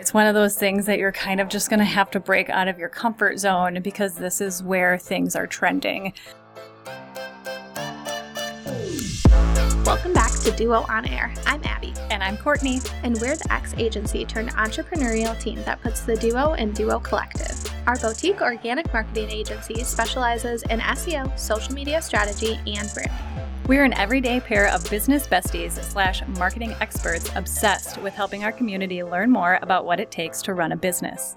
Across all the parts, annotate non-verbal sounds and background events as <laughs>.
It's one of those things that you're kind of just going to have to break out of your comfort zone because this is where things are trending. Welcome back to Duo On Air. I'm Abby. And I'm Courtney. And we're the X agency turned entrepreneurial team that puts the Duo in Duo Collective. Our boutique organic marketing agency specializes in SEO, social media strategy, and branding. We're an everyday pair of business besties slash marketing experts obsessed with helping our community learn more about what it takes to run a business.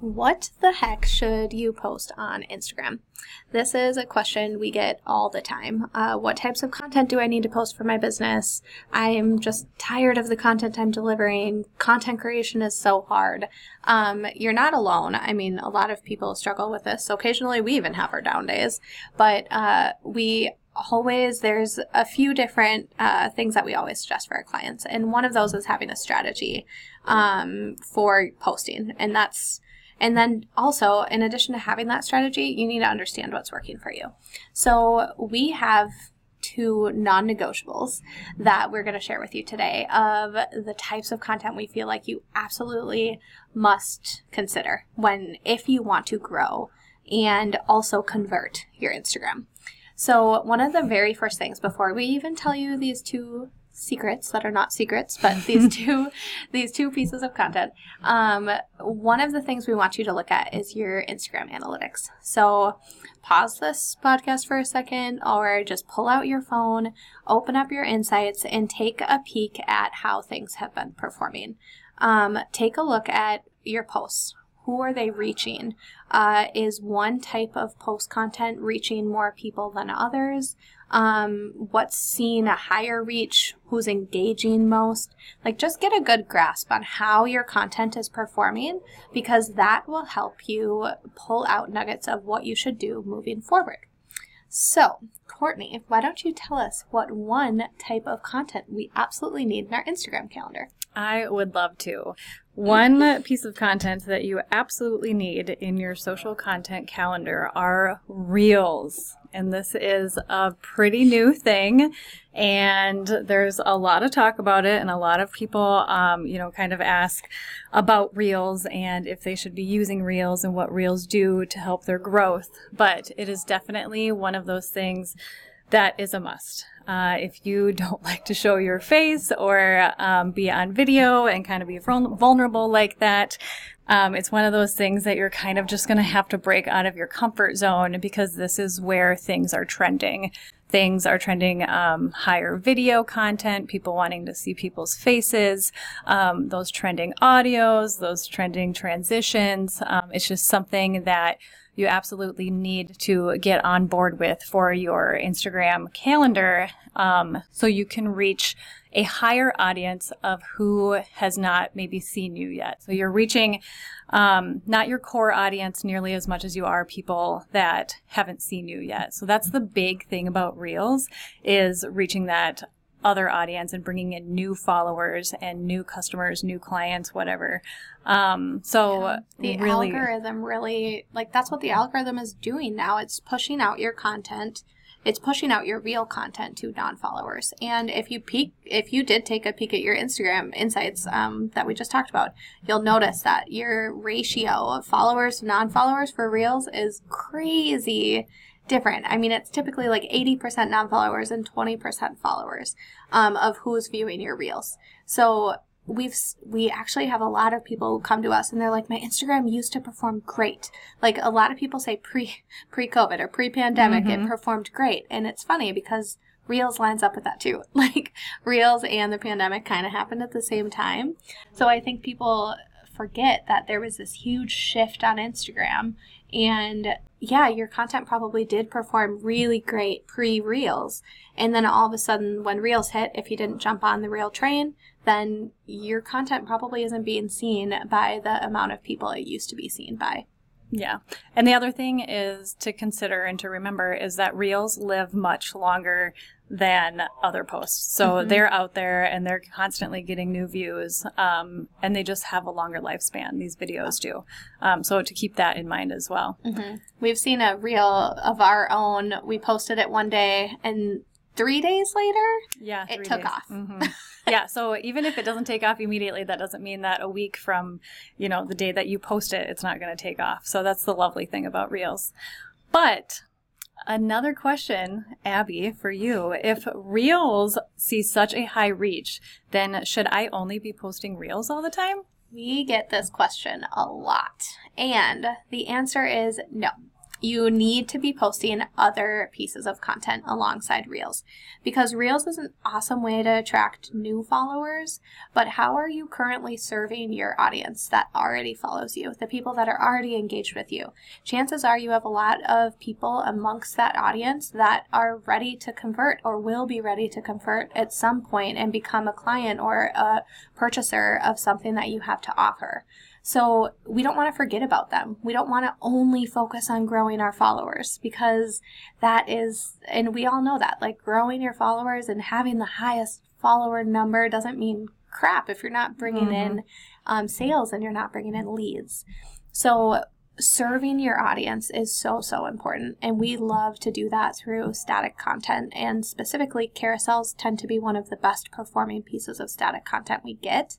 What the heck should you post on Instagram? This is a question we get all the time. Uh, what types of content do I need to post for my business? I'm just tired of the content I'm delivering. Content creation is so hard. Um, you're not alone. I mean, a lot of people struggle with this. So occasionally we even have our down days, but uh, we always there's a few different uh, things that we always suggest for our clients and one of those is having a strategy um, for posting and that's and then also, in addition to having that strategy, you need to understand what's working for you. So we have two non negotiables that we're going to share with you today of the types of content we feel like you absolutely must consider when, if you want to grow and also convert your Instagram. So, one of the very first things before we even tell you these two secrets that are not secrets, but <laughs> these two these two pieces of content. Um, one of the things we want you to look at is your Instagram analytics. So pause this podcast for a second or just pull out your phone, open up your insights, and take a peek at how things have been performing. Um, take a look at your posts who are they reaching? Uh, is one type of post content reaching more people than others? Um, what's seeing a higher reach? Who's engaging most? Like, just get a good grasp on how your content is performing because that will help you pull out nuggets of what you should do moving forward. So, Courtney, why don't you tell us what one type of content we absolutely need in our Instagram calendar? I would love to. One piece of content that you absolutely need in your social content calendar are reels. And this is a pretty new thing. And there's a lot of talk about it, and a lot of people, um, you know, kind of ask about reels and if they should be using reels and what reels do to help their growth. But it is definitely one of those things that is a must. Uh, if you <laughs> don't like to show your face or um, be on video and kind of be vulnerable like that, um, it's one of those things that you're kind of just going to have to break out of your comfort zone because this is where things are trending. Things are trending um, higher video content, people wanting to see people's faces, um, those trending audios, those trending transitions. Um, it's just something that you absolutely need to get on board with for your Instagram calendar um, so you can reach a higher audience of who has not maybe seen you yet. So you're reaching um, not your core audience nearly as much as you are people that haven't seen you yet. So that's the big thing about Reels is reaching that other audience and bringing in new followers and new customers, new clients, whatever. Um, so yeah, the really, algorithm really like that's what the algorithm is doing now. It's pushing out your content. It's pushing out your reel content to non-followers. And if you peek, if you did take a peek at your Instagram insights um, that we just talked about, you'll notice that your ratio of followers to non-followers for Reels is crazy different. I mean, it's typically like 80% non followers and 20% followers um, of who's viewing your reels. So we've we actually have a lot of people who come to us and they're like my instagram used to perform great like a lot of people say pre <laughs> pre covid or pre pandemic mm-hmm. it performed great and it's funny because reels lines up with that too <laughs> like reels and the pandemic kind of happened at the same time so i think people forget that there was this huge shift on instagram and yeah, your content probably did perform really great pre Reels. And then all of a sudden, when Reels hit, if you didn't jump on the Reel train, then your content probably isn't being seen by the amount of people it used to be seen by. Yeah. And the other thing is to consider and to remember is that reels live much longer than other posts. So Mhm. they're out there and they're constantly getting new views um, and they just have a longer lifespan, these videos do. Um, so to keep that in mind as well. Mm-hmm. We've seen a reel of our own. We posted it one day, and three days later, Yeah. It took days. off. Mhm. <laughs> yeah. So even if it doesn't take off immediately, that doesn't mean that a week from, you know, the day that you post it, it's not going to take off. So that's the lovely thing about Reels. But another question, Abby, for you. If Reels see such a high reach, then should I only be posting Reels all the time? we get this question a lot. And the answer is no. You need to be posting other pieces of content alongside Reels because Reels is an awesome way to attract new followers. But how are you currently serving your audience that already follows you, the people that are already engaged with you? Chances are you have a lot of people amongst that audience that are ready to convert or will be ready to convert at some point and become a client or a purchaser of something that you have to offer. So we don't want to forget about them. We don't want to only focus on growing our followers because that is, and we all know that, like growing your followers and having the highest follower number doesn't mean crap if you're not bringing in um, sales and you're not bringing in leads. So serving your audience is so so important and we love to do that through static content and specifically carousels tend to be one of the best performing pieces of static content we get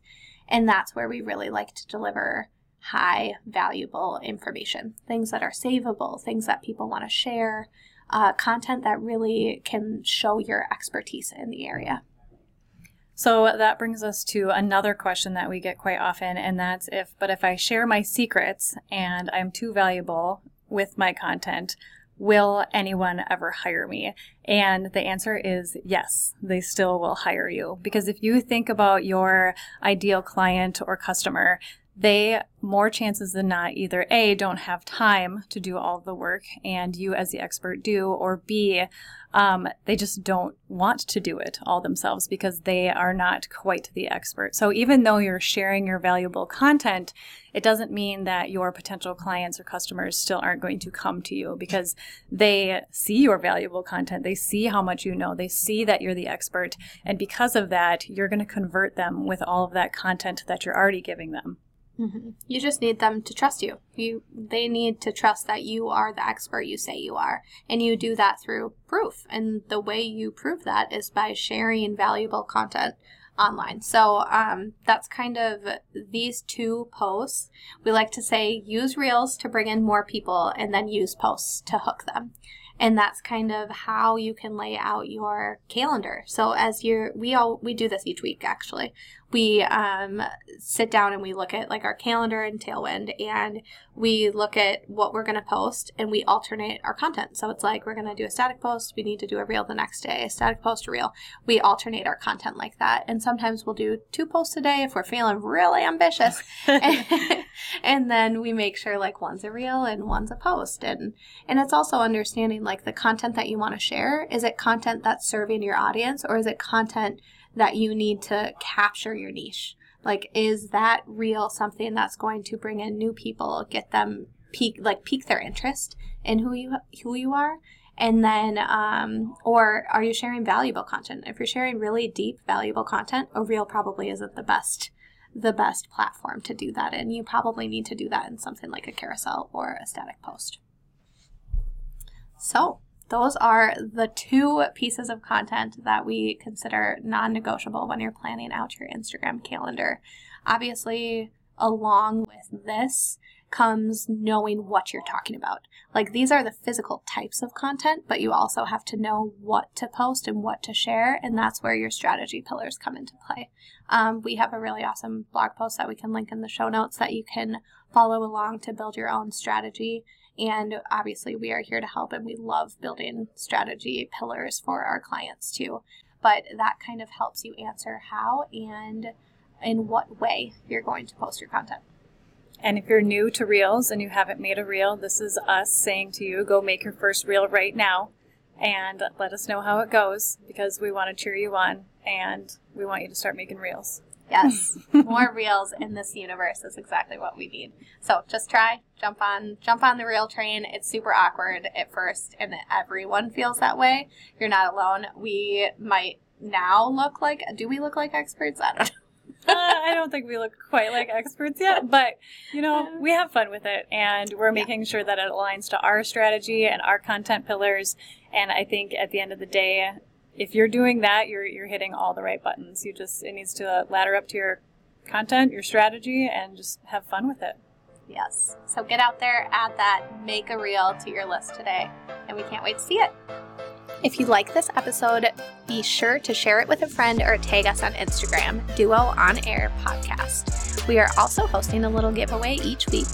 and that's where we really like to deliver high valuable information things that are savable things that people want to share uh, content that really can show your expertise in the area. So that brings us to another question that we get quite often, and that's if, but if I share my secrets and I'm too valuable with my content, will anyone ever hire me? And the answer is yes, they still will hire you. Because if you think about your ideal client or customer, they more chances than not either A, don't have time to do all the work and you as the expert do, or B, um, they just don't want to do it all themselves because they are not quite the expert. So even though you're sharing your valuable content, it doesn't mean that your potential clients or customers still aren't going to come to you because they see your valuable content. They see how much you know. They see that you're the expert. And because of that, you're going to convert them with all of that content that you're already giving them. Mm-hmm. You just need them to trust you. You they need to trust that you are the expert you say you are, and you do that through proof. And the way you prove that is by sharing valuable content online. So um, that's kind of these two posts. We like to say use reels to bring in more people, and then use posts to hook them. And that's kind of how you can lay out your calendar. So as you're, we all we do this each week actually we um, sit down and we look at like our calendar and tailwind and we look at what we're going to post and we alternate our content. So it's like we're going to do a static post we need to do a reel the next day a static post a reel. We alternate our content like that and sometimes we'll do two posts a day if we're feeling really ambitious. <laughs> <laughs> And then we make sure like one's a reel and one's a post and and it's also understanding like the content that you want to share. Is it content that's serving your audience or is it content that you need to capture your niche. Like, is that reel something that's going to bring in new people, get them peak, like pique their interest in who you who you are, and then, um, or are you sharing valuable content? If you're sharing really deep, valuable content, a reel probably isn't the best the best platform to do that in. You probably need to do that in something like a carousel or a static post. So, those are the two pieces of content that we consider non negotiable when you're planning out your Instagram calendar. Obviously, along with this comes knowing what you're talking about. Like, these are the physical types of content, but you also have to know what to post and what to share, and that's where your strategy pillars come into play. Um, we have a really awesome blog post that we can link in the show notes that you can follow along to build your own strategy. And obviously, we are here to help, and we love building strategy pillars for our clients too. But that kind of helps you answer how and in what way you're going to post your content. And if you're new to Reels and you haven't made a reel, this is us saying to you, go make your first reel right now and let us know how it goes because we want to cheer you on and we want you to start making reels. Yes, <laughs> more reels in this universe is exactly what we need. So just try, jump on, jump on the reel train. It's super awkward at first, and everyone feels that way. You're not alone. We might now look like, do we look like experts? I don't know. uh, I don't think we look quite like experts yet, but you know, <laughs> we have fun with it and we're making sure that it aligns to our strategy and our content pillars. And I think at the end of the day, if you're doing that, you're you're hitting all the right buttons. You just it needs to ladder up to your content, your strategy, and just have fun with it. Yes. So get out there, add that, make a reel to your list today, and we can't wait to see it. If you like this episode, be sure to share it with a friend or tag us on Instagram, Duo On Air Podcast. We are also hosting a little giveaway each week.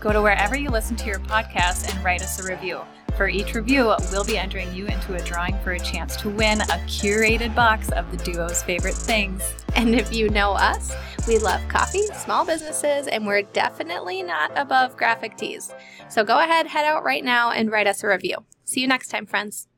Go to wherever you listen to your podcast and write us a review. For each review, we'll be entering you into a drawing for a chance to win a curated box of the duo's favorite things. And if you know us, we love coffee, small businesses, and we're definitely not above graphic tees. So go ahead, head out right now and write us a review. See you next time, friends.